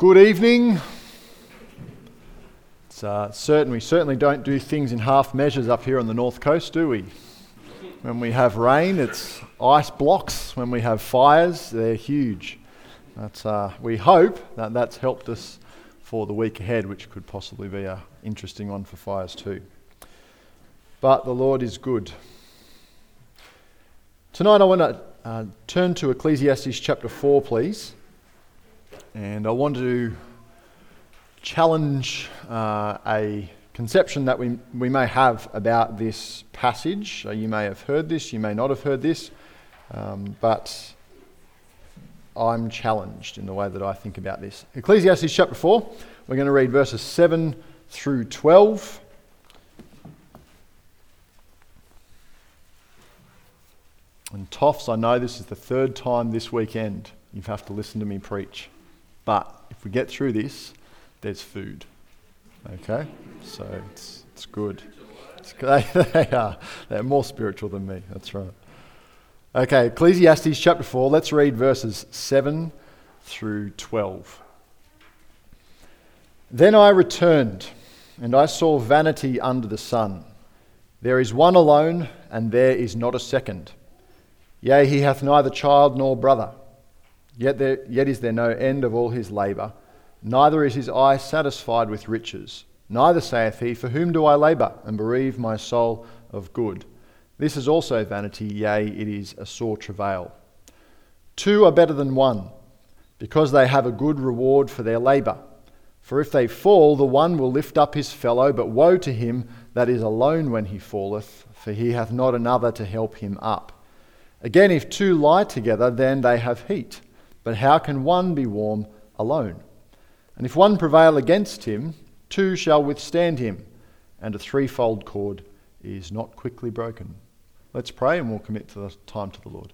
Good evening. It's uh, certain we certainly don't do things in half measures up here on the north coast, do we? When we have rain, it's ice blocks. When we have fires, they're huge. That's, uh, we hope that that's helped us for the week ahead, which could possibly be an interesting one for fires too. But the Lord is good. Tonight I want to uh, turn to Ecclesiastes chapter 4, please. And I want to challenge uh, a conception that we, we may have about this passage. Uh, you may have heard this, you may not have heard this, um, but I'm challenged in the way that I think about this. Ecclesiastes chapter 4, we're going to read verses 7 through 12. And Toffs, I know this is the third time this weekend you have to listen to me preach. But if we get through this, there's food. Okay? So it's, it's good. It's, they, they are. They're more spiritual than me. That's right. Okay, Ecclesiastes chapter 4. Let's read verses 7 through 12. Then I returned, and I saw vanity under the sun. There is one alone, and there is not a second. Yea, he hath neither child nor brother Yet, there, yet is there no end of all his labour, neither is his eye satisfied with riches. Neither saith he, For whom do I labour, and bereave my soul of good? This is also vanity, yea, it is a sore travail. Two are better than one, because they have a good reward for their labour. For if they fall, the one will lift up his fellow, but woe to him that is alone when he falleth, for he hath not another to help him up. Again, if two lie together, then they have heat. But how can one be warm alone? And if one prevail against him, two shall withstand him, and a threefold cord is not quickly broken. Let's pray and we'll commit to the time to the Lord.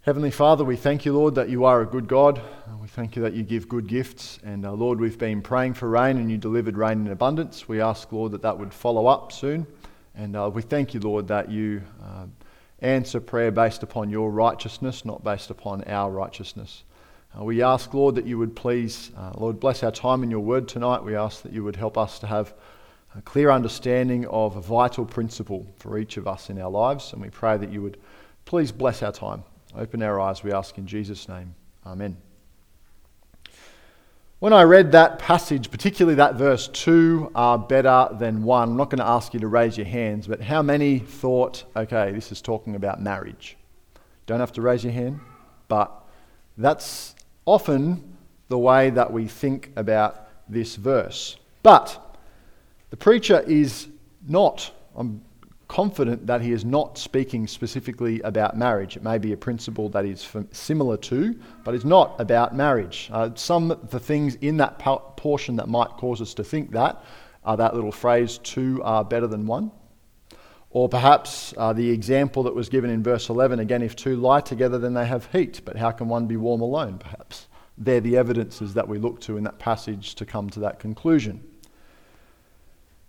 Heavenly Father, we thank you, Lord, that you are a good God. We thank you that you give good gifts. And uh, Lord, we've been praying for rain and you delivered rain in abundance. We ask, Lord, that that would follow up soon. And uh, we thank you, Lord, that you uh, answer prayer based upon your righteousness, not based upon our righteousness. Uh, we ask, Lord, that you would please, uh, Lord, bless our time in your word tonight. We ask that you would help us to have a clear understanding of a vital principle for each of us in our lives. And we pray that you would please bless our time. Open our eyes, we ask in Jesus' name. Amen. When I read that passage, particularly that verse, two are better than one, I'm not going to ask you to raise your hands, but how many thought, okay, this is talking about marriage? Don't have to raise your hand, but that's often the way that we think about this verse. But the preacher is not, I'm confident that he is not speaking specifically about marriage. It may be a principle that is similar to, but it's not about marriage. Uh, some of the things in that portion that might cause us to think that are that little phrase, two are better than one. Or perhaps uh, the example that was given in verse 11 again, if two lie together, then they have heat, but how can one be warm alone, perhaps? They're the evidences that we look to in that passage to come to that conclusion.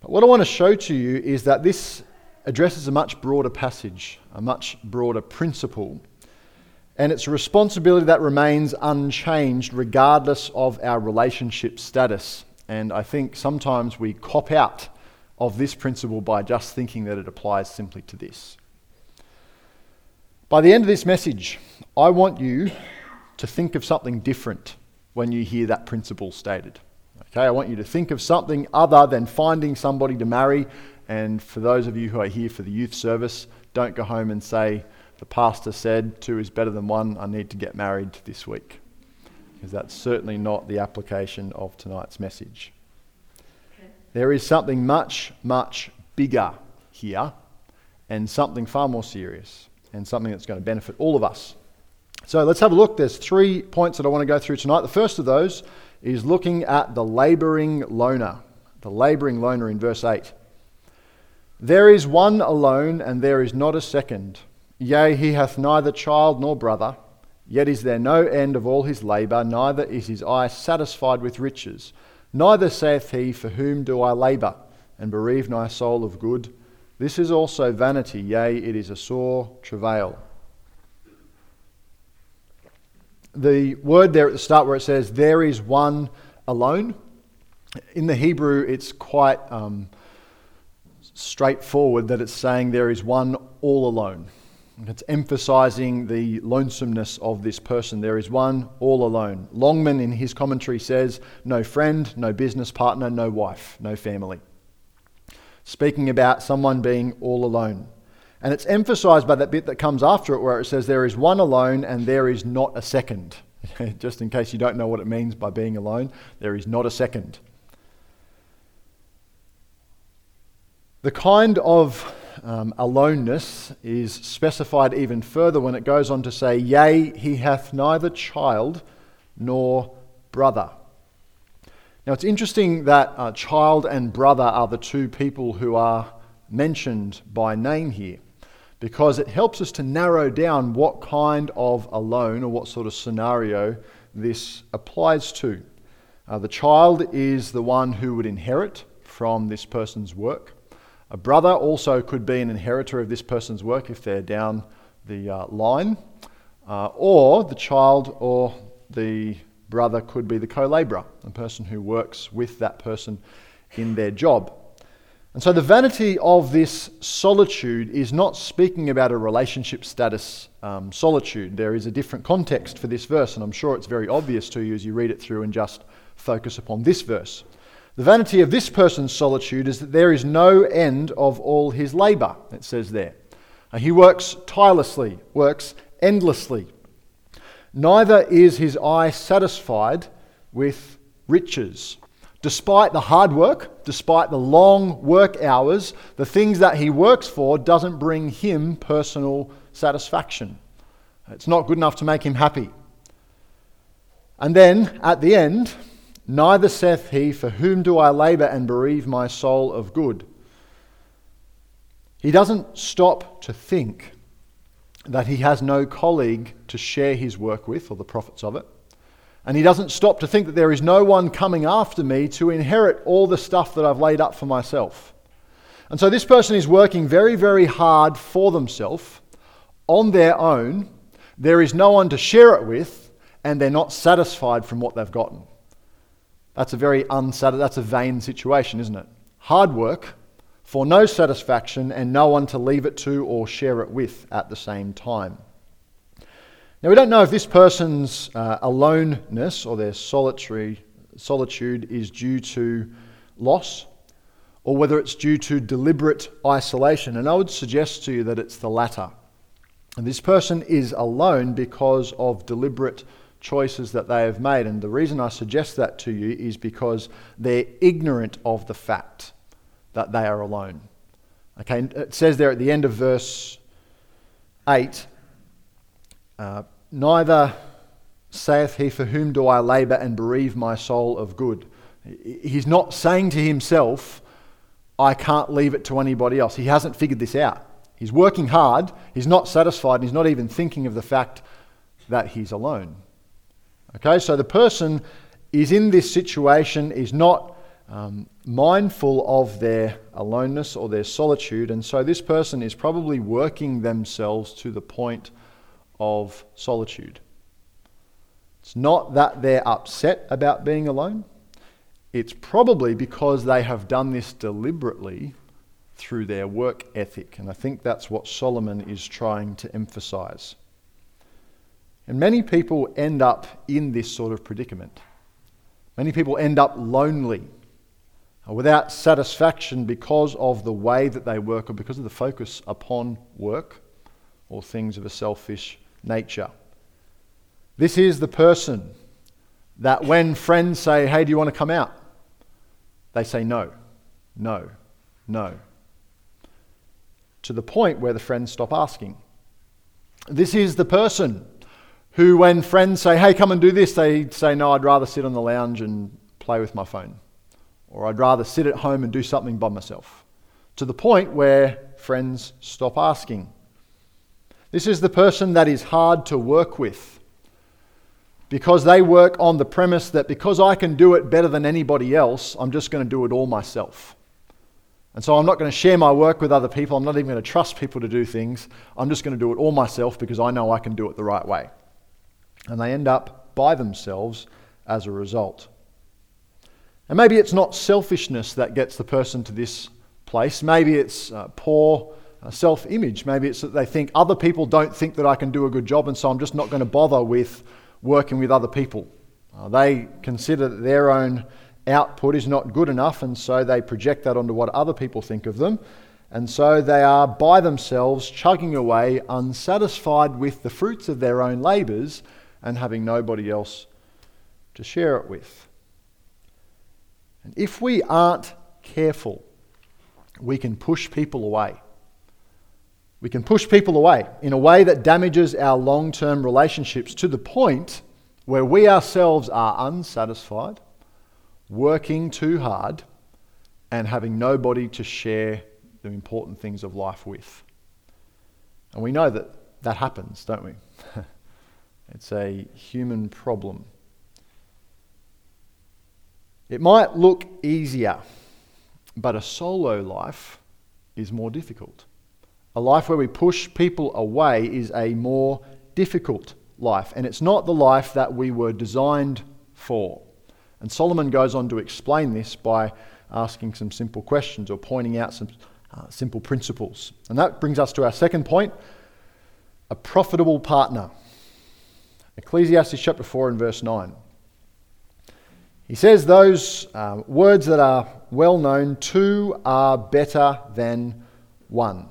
But what I want to show to you is that this addresses a much broader passage, a much broader principle. And it's a responsibility that remains unchanged regardless of our relationship status. And I think sometimes we cop out of this principle by just thinking that it applies simply to this. By the end of this message, I want you to think of something different when you hear that principle stated. Okay, I want you to think of something other than finding somebody to marry and for those of you who are here for the youth service, don't go home and say, the pastor said two is better than one, I need to get married this week. Because that's certainly not the application of tonight's message. There is something much, much bigger here, and something far more serious, and something that's going to benefit all of us. So let's have a look. There's three points that I want to go through tonight. The first of those is looking at the labouring loner. The labouring loner in verse 8. There is one alone, and there is not a second. Yea, he hath neither child nor brother, yet is there no end of all his labour, neither is his eye satisfied with riches. Neither saith he, For whom do I labour, and bereave my soul of good? This is also vanity, yea, it is a sore travail. The word there at the start where it says, there is one alone, in the Hebrew, it's quite um, straightforward that it's saying there is one all alone. It's emphasizing the lonesomeness of this person. There is one all alone. Longman, in his commentary, says no friend, no business partner, no wife, no family. Speaking about someone being all alone. And it's emphasized by that bit that comes after it where it says there is one alone and there is not a second. Just in case you don't know what it means by being alone, there is not a second. The kind of um, aloneness is specified even further when it goes on to say, Yea, he hath neither child nor brother. Now it's interesting that uh, child and brother are the two people who are mentioned by name here because it helps us to narrow down what kind of alone or what sort of scenario this applies to. Uh, the child is the one who would inherit from this person's work. A brother also could be an inheritor of this person's work if they're down the uh, line, uh, or the child or the brother could be the co laborer, the person who works with that person in their job. And so the vanity of this solitude is not speaking about a relationship status um, solitude. There is a different context for this verse, and I'm sure it's very obvious to you as you read it through and just focus upon this verse. The vanity of this person's solitude is that there is no end of all his labour, it says there. He works tirelessly, works endlessly. Neither is his eye satisfied with riches. Despite the hard work, despite the long work hours, the things that he works for doesn't bring him personal satisfaction. It's not good enough to make him happy. And then at the end, Neither saith he, For whom do I labour and bereave my soul of good? He doesn't stop to think that he has no colleague to share his work with, or the profits of it. And he doesn't stop to think that there is no one coming after me to inherit all the stuff that I've laid up for myself. And so this person is working very, very hard for themselves on their own. There is no one to share it with, and they're not satisfied from what they've gotten. That's a very unsatisfied, that's a vain situation, isn't it? Hard work for no satisfaction and no one to leave it to or share it with at the same time. Now, we don't know if this person's uh, aloneness or their solitary solitude is due to loss or whether it's due to deliberate isolation. And I would suggest to you that it's the latter. And this person is alone because of deliberate choices that they have made. And the reason I suggest that to you is because they're ignorant of the fact that they are alone. Okay, it says there at the end of verse 8 uh, Neither saith he, For whom do I labour and bereave my soul of good? He's not saying to himself, I can't leave it to anybody else. He hasn't figured this out. He's working hard, he's not satisfied, and he's not even thinking of the fact that he's alone. Okay, so the person is in this situation, is not um, mindful of their aloneness or their solitude, and so this person is probably working themselves to the point of solitude. It's not that they're upset about being alone, it's probably because they have done this deliberately through their work ethic, and I think that's what Solomon is trying to emphasize. And many people end up in this sort of predicament. Many people end up lonely, uh, without satisfaction because of the way that they work or because of the focus upon work or things of a selfish nature. This is the person that when friends say, Hey, do you want to come out? They say no, no, no. To the point where the friends stop asking. This is the person who, when friends say, hey, come and do this, they say, no, I'd rather sit on the lounge and play with my phone. Or I'd rather sit at home and do something by myself. To the point where friends stop asking. This is the person that is hard to work with because they work on the premise that because I can do it better than anybody else, I'm just going to do it all myself. And so I'm not going to share my work with other people. I'm not even going to trust people to do things. I'm just going to do it all myself because I know I can do it the right way. And they end up by themselves as a result. And maybe it's not selfishness that gets the person to this place. Maybe it's uh, poor uh, self image. Maybe it's that they think other people don't think that I can do a good job, and so I'm just not going to bother with working with other people. Uh, they consider that their own output is not good enough, and so they project that onto what other people think of them. And so they are by themselves chugging away, unsatisfied with the fruits of their own labours and having nobody else to share it with. And if we aren't careful, we can push people away. We can push people away in a way that damages our long term relationships to the point where we ourselves are unsatisfied, working too hard, and having nobody to share the important things of life with. And we know that that happens, don't we? it's a human problem. It might look easier, but a solo life is more difficult. A life where we push people away is a more difficult life, and it's not the life that we were designed for. And Solomon goes on to explain this by asking some simple questions or pointing out some uh, simple principles. And that brings us to our second point a profitable partner. Ecclesiastes chapter 4 and verse 9. He says those uh, words that are well known two are better than one.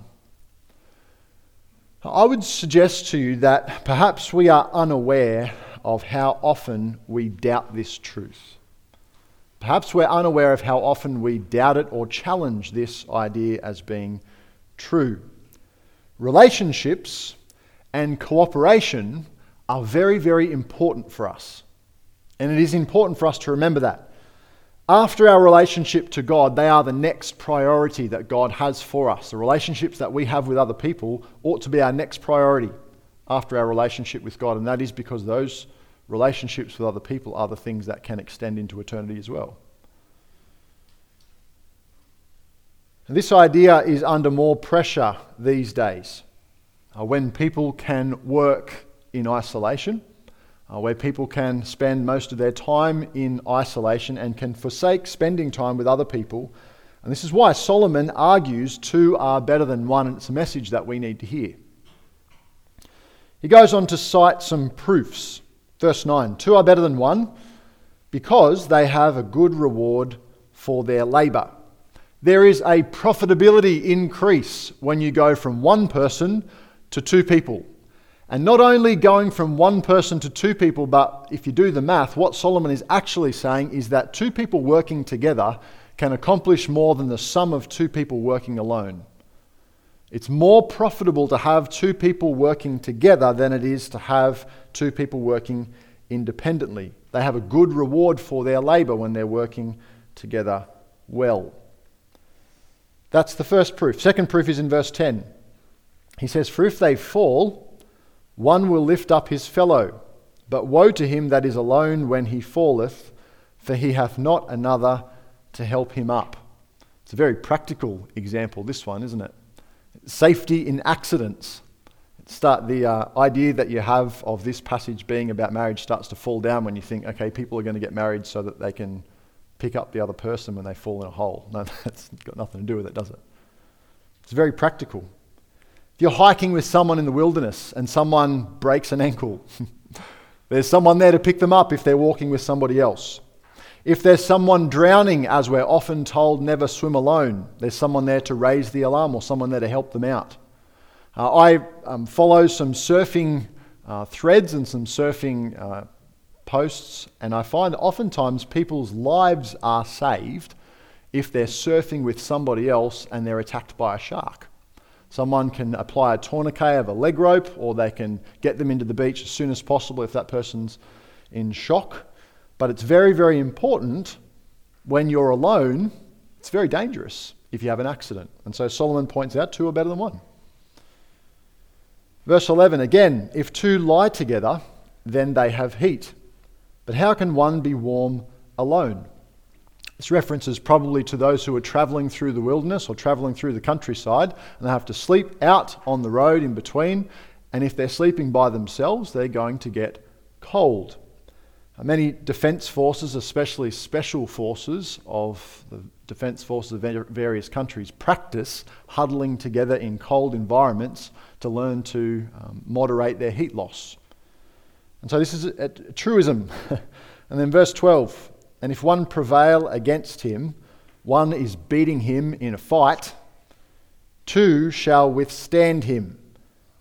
I would suggest to you that perhaps we are unaware of how often we doubt this truth. Perhaps we're unaware of how often we doubt it or challenge this idea as being true. Relationships and cooperation are very, very important for us. And it is important for us to remember that. After our relationship to God, they are the next priority that God has for us. The relationships that we have with other people ought to be our next priority after our relationship with God. And that is because those relationships with other people are the things that can extend into eternity as well. And this idea is under more pressure these days uh, when people can work in isolation, uh, where people can spend most of their time in isolation and can forsake spending time with other people. And this is why Solomon argues two are better than one, and it's a message that we need to hear. He goes on to cite some proofs Verse 9 Two are better than one because they have a good reward for their labour. There is a profitability increase when you go from one person to two people. And not only going from one person to two people, but if you do the math, what Solomon is actually saying is that two people working together can accomplish more than the sum of two people working alone. It's more profitable to have two people working together than it is to have two people working independently. They have a good reward for their labour when they're working together well. That's the first proof. Second proof is in verse 10. He says, For if they fall, one will lift up his fellow. But woe to him that is alone when he falleth, for he hath not another to help him up. It's a very practical example, this one, isn't it? Safety in accidents. Start the uh, idea that you have of this passage being about marriage starts to fall down when you think, okay, people are going to get married so that they can pick up the other person when they fall in a hole. No, that's got nothing to do with it, does it? It's very practical. You're hiking with someone in the wilderness and someone breaks an ankle, there's someone there to pick them up if they're walking with somebody else. If there's someone drowning, as we're often told, never swim alone, there's someone there to raise the alarm or someone there to help them out. Uh, I um, follow some surfing uh, threads and some surfing uh, posts, and I find oftentimes people's lives are saved if they're surfing with somebody else and they're attacked by a shark. Someone can apply a tourniquet of a leg rope, or they can get them into the beach as soon as possible if that person's in shock. But it's very, very important when you're alone, it's very dangerous if you have an accident. And so Solomon points out two are better than one. Verse 11 again, if two lie together, then they have heat. But how can one be warm alone? This reference is probably to those who are travelling through the wilderness or travelling through the countryside and they have to sleep out on the road in between. And if they're sleeping by themselves, they're going to get cold. Many defence forces, especially special forces of the defence forces of various countries, practice huddling together in cold environments to learn to um, moderate their heat loss. And so this is a, a truism. and then verse 12 And if one prevail against him, one is beating him in a fight, two shall withstand him,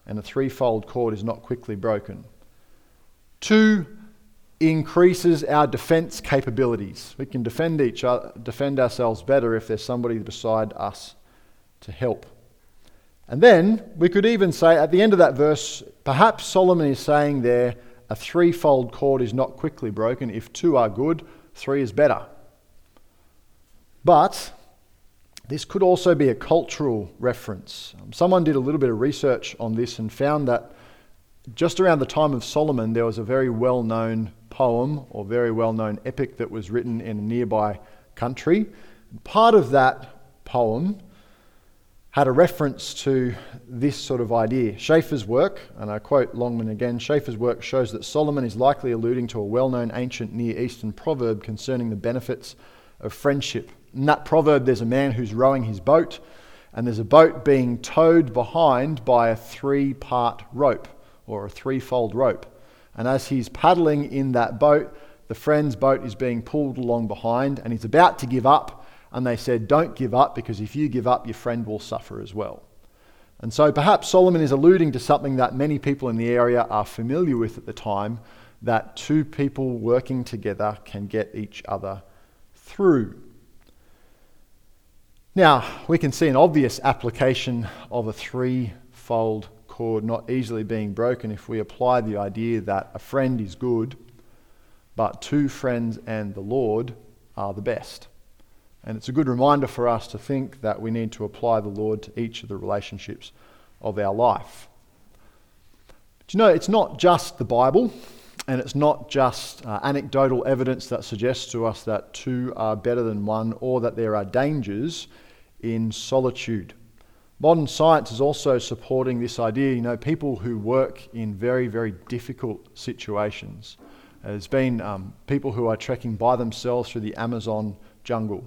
and a threefold cord is not quickly broken. Two increases our defense capabilities. We can defend each other, defend ourselves better if there's somebody beside us to help. And then we could even say at the end of that verse, perhaps Solomon is saying there, a threefold cord is not quickly broken. If two are good, three is better. But this could also be a cultural reference. Um, someone did a little bit of research on this and found that just around the time of Solomon, there was a very well known poem or very well known epic that was written in a nearby country. Part of that poem had a reference to this sort of idea. Shaffer's work, and I quote Longman again Shaffer's work shows that Solomon is likely alluding to a well known ancient Near Eastern proverb concerning the benefits of friendship. In that proverb, there's a man who's rowing his boat, and there's a boat being towed behind by a three part rope or a threefold rope. And as he's paddling in that boat, the friend's boat is being pulled along behind, and he's about to give up. And they said, Don't give up, because if you give up, your friend will suffer as well. And so perhaps Solomon is alluding to something that many people in the area are familiar with at the time that two people working together can get each other through. Now, we can see an obvious application of a threefold cord not easily being broken if we apply the idea that a friend is good, but two friends and the Lord are the best. And it's a good reminder for us to think that we need to apply the Lord to each of the relationships of our life. But you know, it's not just the Bible, and it's not just uh, anecdotal evidence that suggests to us that two are better than one or that there are dangers in solitude. Modern science is also supporting this idea. You know, people who work in very, very difficult situations. There's been um, people who are trekking by themselves through the Amazon jungle.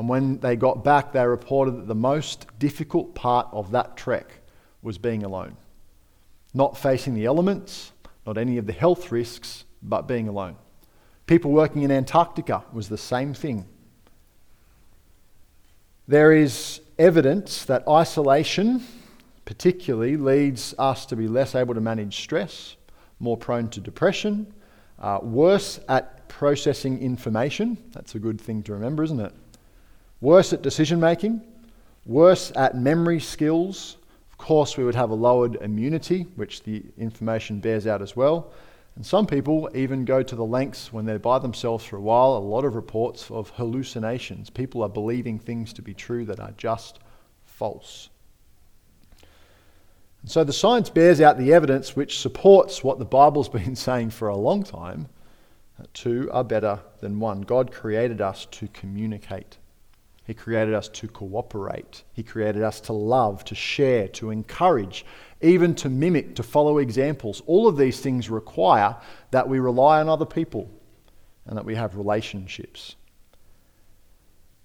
And when they got back, they reported that the most difficult part of that trek was being alone. Not facing the elements, not any of the health risks, but being alone. People working in Antarctica was the same thing. There is evidence that isolation, particularly, leads us to be less able to manage stress, more prone to depression, uh, worse at processing information. That's a good thing to remember, isn't it? Worse at decision making, worse at memory skills. Of course, we would have a lowered immunity, which the information bears out as well. And some people even go to the lengths when they're by themselves for a while, a lot of reports of hallucinations. People are believing things to be true that are just false. And so the science bears out the evidence which supports what the Bible's been saying for a long time two are better than one. God created us to communicate. He created us to cooperate. He created us to love, to share, to encourage, even to mimic, to follow examples. All of these things require that we rely on other people and that we have relationships.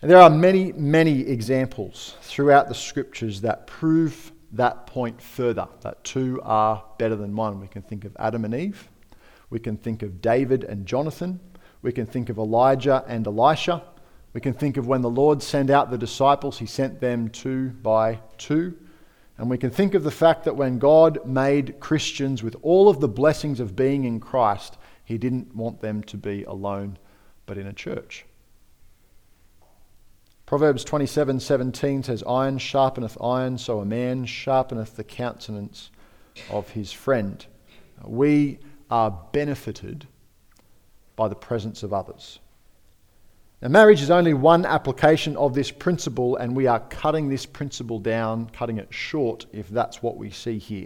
And there are many, many examples throughout the scriptures that prove that point further that two are better than one. We can think of Adam and Eve, we can think of David and Jonathan, we can think of Elijah and Elisha. We can think of when the Lord sent out the disciples, he sent them two by two. And we can think of the fact that when God made Christians with all of the blessings of being in Christ, he didn't want them to be alone, but in a church. Proverbs 27:17 says, "Iron sharpeneth iron, so a man sharpeneth the countenance of his friend." We are benefited by the presence of others. Now, marriage is only one application of this principle, and we are cutting this principle down, cutting it short, if that's what we see here.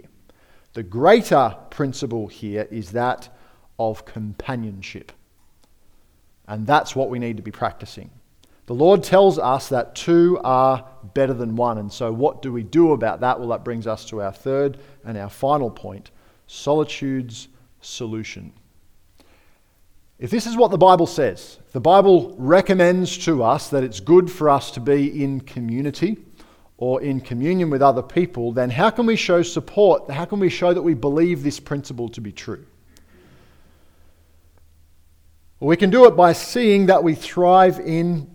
The greater principle here is that of companionship. And that's what we need to be practicing. The Lord tells us that two are better than one. And so, what do we do about that? Well, that brings us to our third and our final point solitude's solution. If this is what the Bible says, the Bible recommends to us that it's good for us to be in community or in communion with other people, then how can we show support? How can we show that we believe this principle to be true? Well, we can do it by seeing that we thrive in,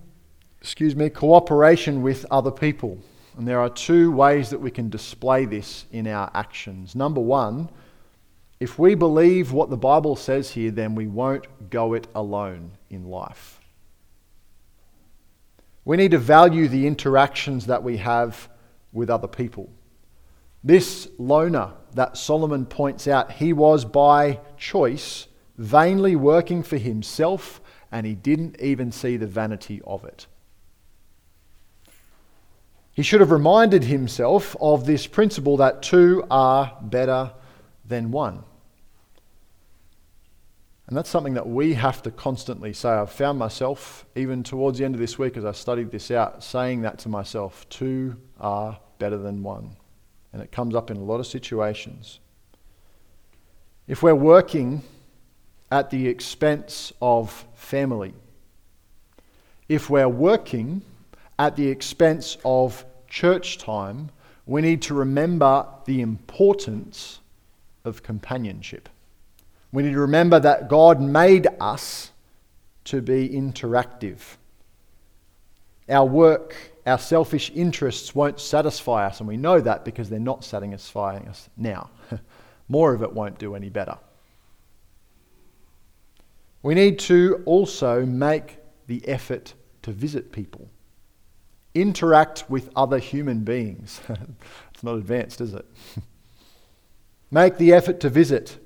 excuse me, cooperation with other people. And there are two ways that we can display this in our actions. Number one, if we believe what the Bible says here, then we won't go it alone in life. We need to value the interactions that we have with other people. This loner that Solomon points out, he was by choice vainly working for himself, and he didn't even see the vanity of it. He should have reminded himself of this principle that two are better than one. And that's something that we have to constantly say. I've found myself, even towards the end of this week as I studied this out, saying that to myself two are better than one. And it comes up in a lot of situations. If we're working at the expense of family, if we're working at the expense of church time, we need to remember the importance of companionship. We need to remember that God made us to be interactive. Our work, our selfish interests won't satisfy us, and we know that because they're not satisfying us now. More of it won't do any better. We need to also make the effort to visit people, interact with other human beings. it's not advanced, is it? make the effort to visit.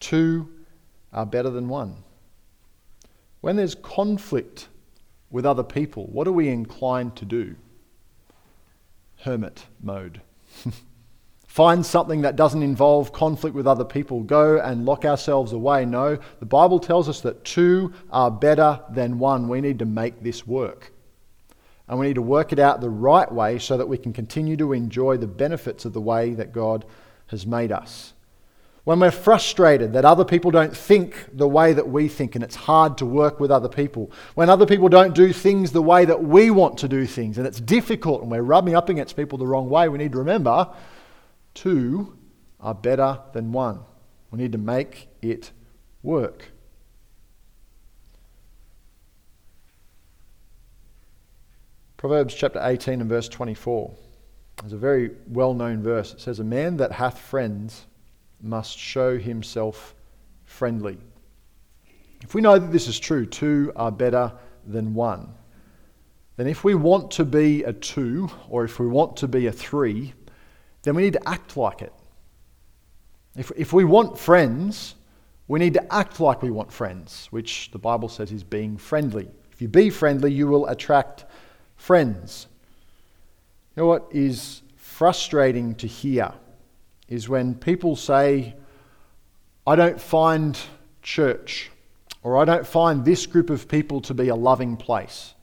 Two are better than one. When there's conflict with other people, what are we inclined to do? Hermit mode. Find something that doesn't involve conflict with other people. Go and lock ourselves away. No, the Bible tells us that two are better than one. We need to make this work. And we need to work it out the right way so that we can continue to enjoy the benefits of the way that God has made us. When we're frustrated that other people don't think the way that we think and it's hard to work with other people. When other people don't do things the way that we want to do things and it's difficult and we're rubbing up against people the wrong way, we need to remember two are better than one. We need to make it work. Proverbs chapter 18 and verse 24 is a very well known verse. It says, A man that hath friends must show himself friendly. If we know that this is true, two are better than one, then if we want to be a two or if we want to be a three, then we need to act like it. If, if we want friends, we need to act like we want friends, which the Bible says is being friendly. If you be friendly, you will attract friends. You know what is frustrating to hear is when people say, I don't find church or I don't find this group of people to be a loving place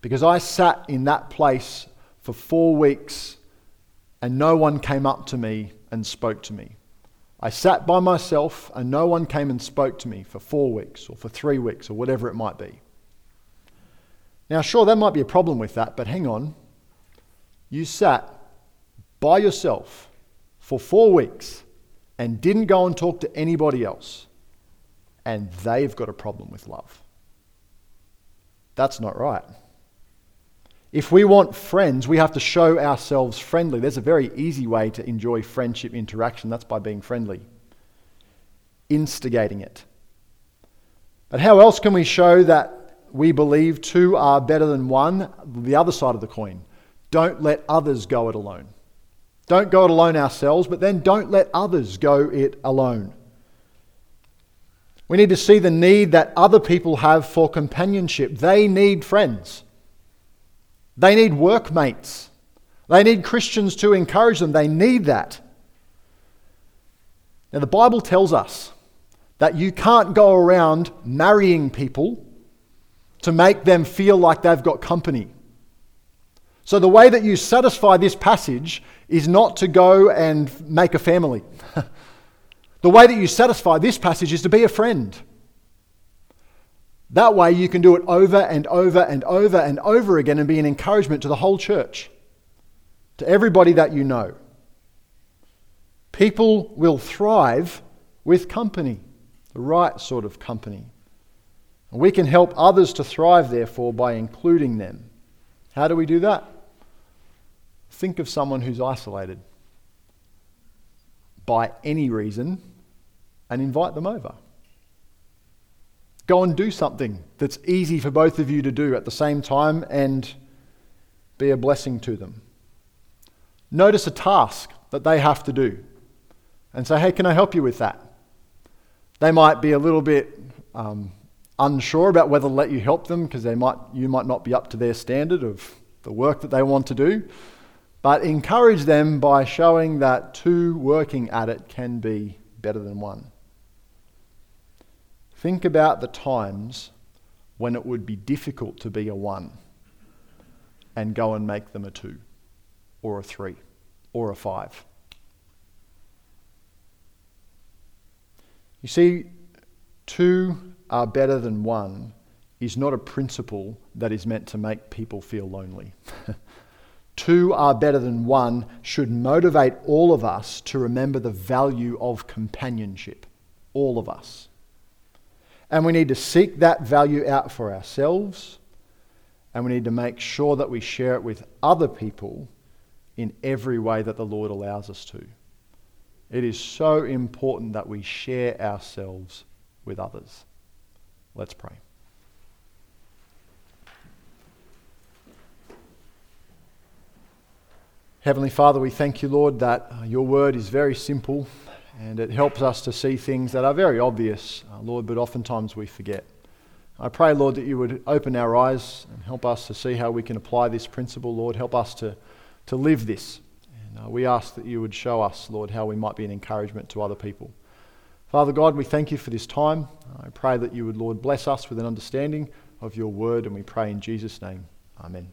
because I sat in that place for four weeks and no one came up to me and spoke to me. I sat by myself and no one came and spoke to me for four weeks or for three weeks or whatever it might be. Now, sure, there might be a problem with that, but hang on. You sat by yourself for four weeks and didn't go and talk to anybody else, and they've got a problem with love. That's not right. If we want friends, we have to show ourselves friendly. There's a very easy way to enjoy friendship interaction that's by being friendly, instigating it. But how else can we show that we believe two are better than one? The other side of the coin. Don't let others go it alone. Don't go it alone ourselves, but then don't let others go it alone. We need to see the need that other people have for companionship. They need friends. They need workmates. They need Christians to encourage them. They need that. Now, the Bible tells us that you can't go around marrying people to make them feel like they've got company. So, the way that you satisfy this passage is not to go and make a family. the way that you satisfy this passage is to be a friend. That way, you can do it over and over and over and over again and be an encouragement to the whole church, to everybody that you know. People will thrive with company, the right sort of company. And we can help others to thrive, therefore, by including them. How do we do that? Think of someone who's isolated by any reason and invite them over. Go and do something that's easy for both of you to do at the same time and be a blessing to them. Notice a task that they have to do and say, hey, can I help you with that? They might be a little bit um, unsure about whether to let you help them because might, you might not be up to their standard of the work that they want to do. But encourage them by showing that two working at it can be better than one. Think about the times when it would be difficult to be a one and go and make them a two or a three or a five. You see, two are better than one is not a principle that is meant to make people feel lonely. two are better than one should motivate all of us to remember the value of companionship. All of us. And we need to seek that value out for ourselves, and we need to make sure that we share it with other people in every way that the Lord allows us to. It is so important that we share ourselves with others. Let's pray. Heavenly Father, we thank you, Lord, that uh, your word is very simple and it helps us to see things that are very obvious, uh, Lord, but oftentimes we forget. I pray, Lord, that you would open our eyes and help us to see how we can apply this principle, Lord. Help us to, to live this. And uh, we ask that you would show us, Lord, how we might be an encouragement to other people. Father God, we thank you for this time. I pray that you would, Lord, bless us with an understanding of your word, and we pray in Jesus' name. Amen.